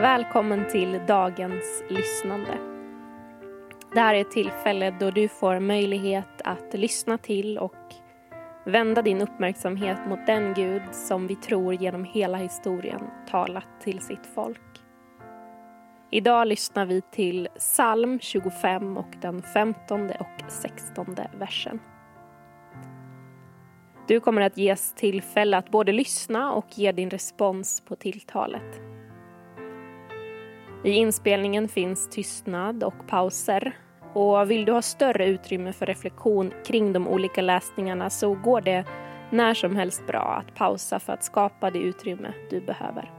Välkommen till dagens lyssnande. Det här är ett tillfälle då du får möjlighet att lyssna till och vända din uppmärksamhet mot den Gud som vi tror genom hela historien talat till sitt folk. Idag lyssnar vi till psalm 25 och den 15 och 16 versen. Du kommer att ges tillfälle att både lyssna och ge din respons på tilltalet. I inspelningen finns tystnad och pauser och vill du ha större utrymme för reflektion kring de olika läsningarna så går det när som helst bra att pausa för att skapa det utrymme du behöver.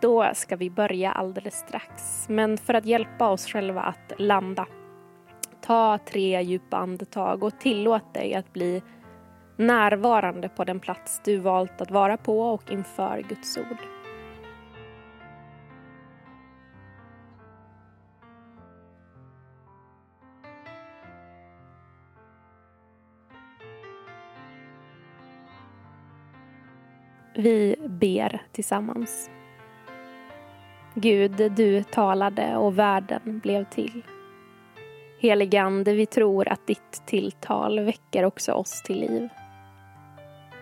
Då ska vi börja alldeles strax, men för att hjälpa oss själva att landa Ta tre djupa andetag och tillåt dig att bli närvarande på den plats du valt att vara på och inför Guds ord. Vi ber tillsammans. Gud, du talade och världen blev till. Heligande, vi tror att ditt tilltal väcker också oss till liv.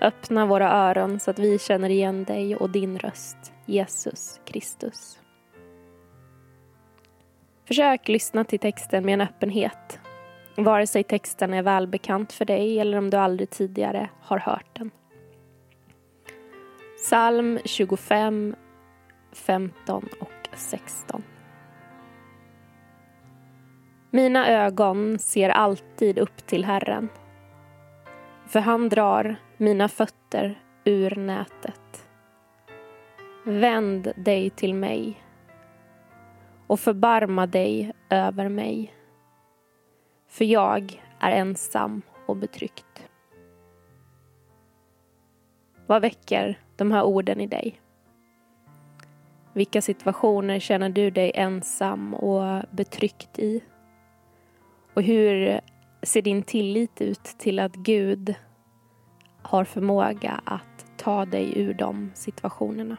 Öppna våra öron så att vi känner igen dig och din röst, Jesus Kristus. Försök lyssna till texten med en öppenhet, vare sig texten är välbekant för dig eller om du aldrig tidigare har hört den. Psalm 25, 15 och 16. Mina ögon ser alltid upp till Herren, för han drar mina fötter ur nätet. Vänd dig till mig och förbarma dig över mig, för jag är ensam och betryckt. Vad väcker de här orden i dig? Vilka situationer känner du dig ensam och betryckt i? Och hur ser din tillit ut till att Gud har förmåga att ta dig ur de situationerna?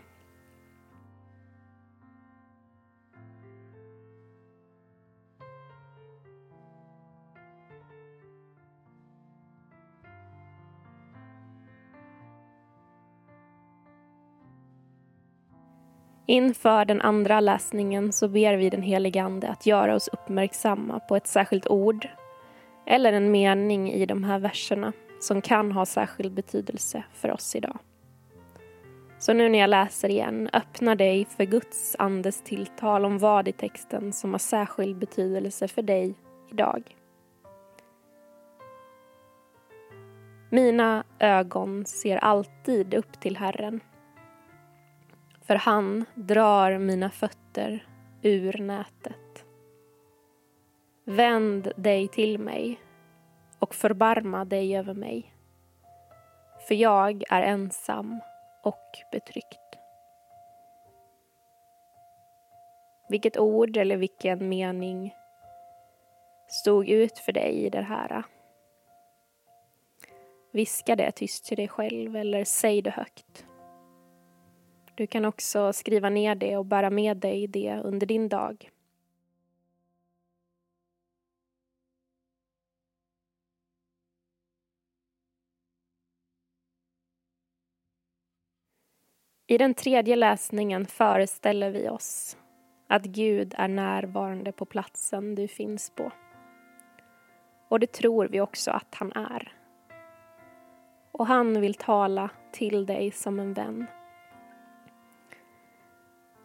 Inför den andra läsningen så ber vi den helige Ande att göra oss uppmärksamma på ett särskilt ord eller en mening i de här verserna som kan ha särskild betydelse för oss idag. Så nu när jag läser igen, öppna dig för Guds andes tilltal om vad i texten som har särskild betydelse för dig idag. Mina ögon ser alltid upp till Herren för han drar mina fötter ur nätet. Vänd dig till mig och förbarma dig över mig. För jag är ensam och betryckt. Vilket ord eller vilken mening stod ut för dig i det här? Viska det tyst till dig själv eller säg det högt. Du kan också skriva ner det och bära med dig det under din dag. I den tredje läsningen föreställer vi oss att Gud är närvarande på platsen du finns på. Och det tror vi också att han är. Och han vill tala till dig som en vän.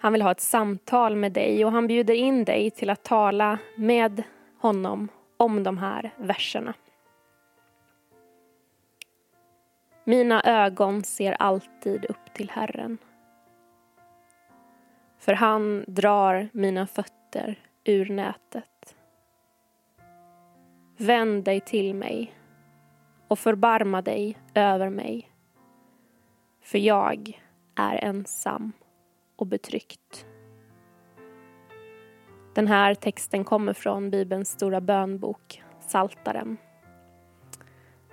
Han vill ha ett samtal med dig och han bjuder in dig till att tala med honom om de här verserna. Mina ögon ser alltid upp till Herren. För han drar mina fötter ur nätet. Vänd dig till mig och förbarma dig över mig. För jag är ensam och betryckt. Den här texten kommer från Bibelns stora bönbok, Saltaren.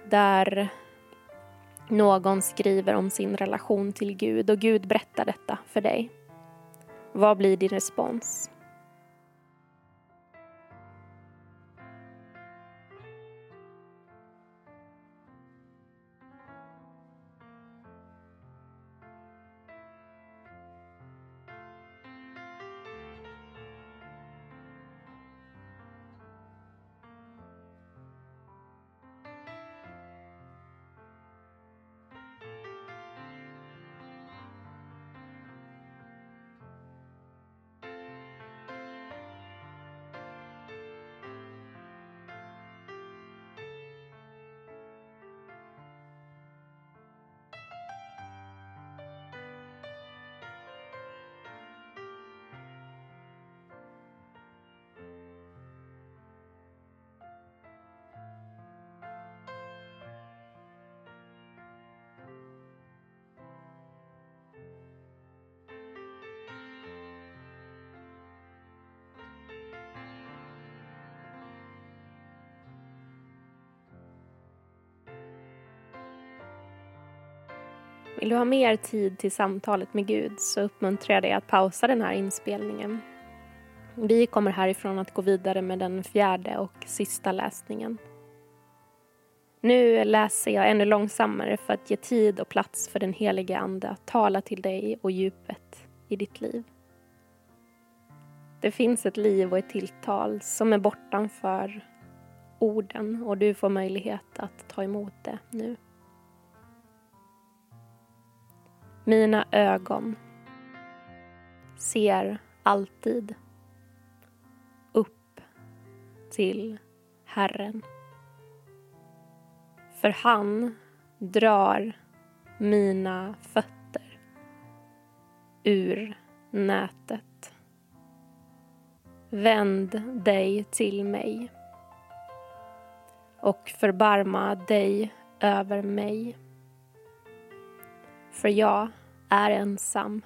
Där någon skriver om sin relation till Gud och Gud berättar detta för dig. Vad blir din respons? Vill du ha mer tid till samtalet med Gud så uppmuntrar jag dig att pausa den här inspelningen. Vi kommer härifrån att gå vidare med den fjärde och sista läsningen. Nu läser jag ännu långsammare för att ge tid och plats för den helige Ande att tala till dig och djupet i ditt liv. Det finns ett liv och ett tilltal som är bortanför orden och du får möjlighet att ta emot det nu. Mina ögon ser alltid upp till Herren. För han drar mina fötter ur nätet. Vänd dig till mig och förbarma dig över mig. För jag är ensam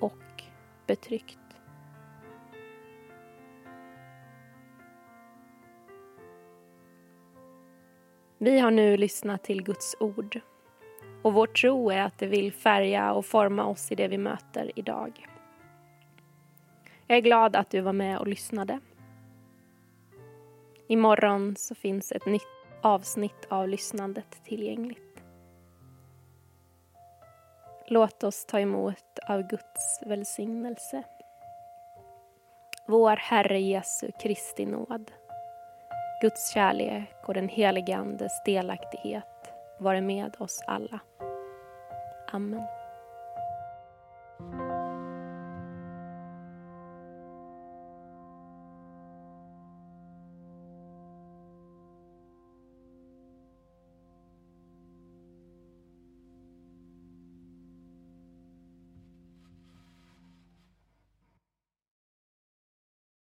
och betryckt. Vi har nu lyssnat till Guds ord och vår tro är att det vill färga och forma oss i det vi möter idag. Jag är glad att du var med och lyssnade. Imorgon så finns ett nytt avsnitt av lyssnandet tillgängligt. Låt oss ta emot av Guds välsignelse. Vår Herre Jesu Kristi nåd, Guds kärlek och den helige Andes delaktighet vare med oss alla. Amen.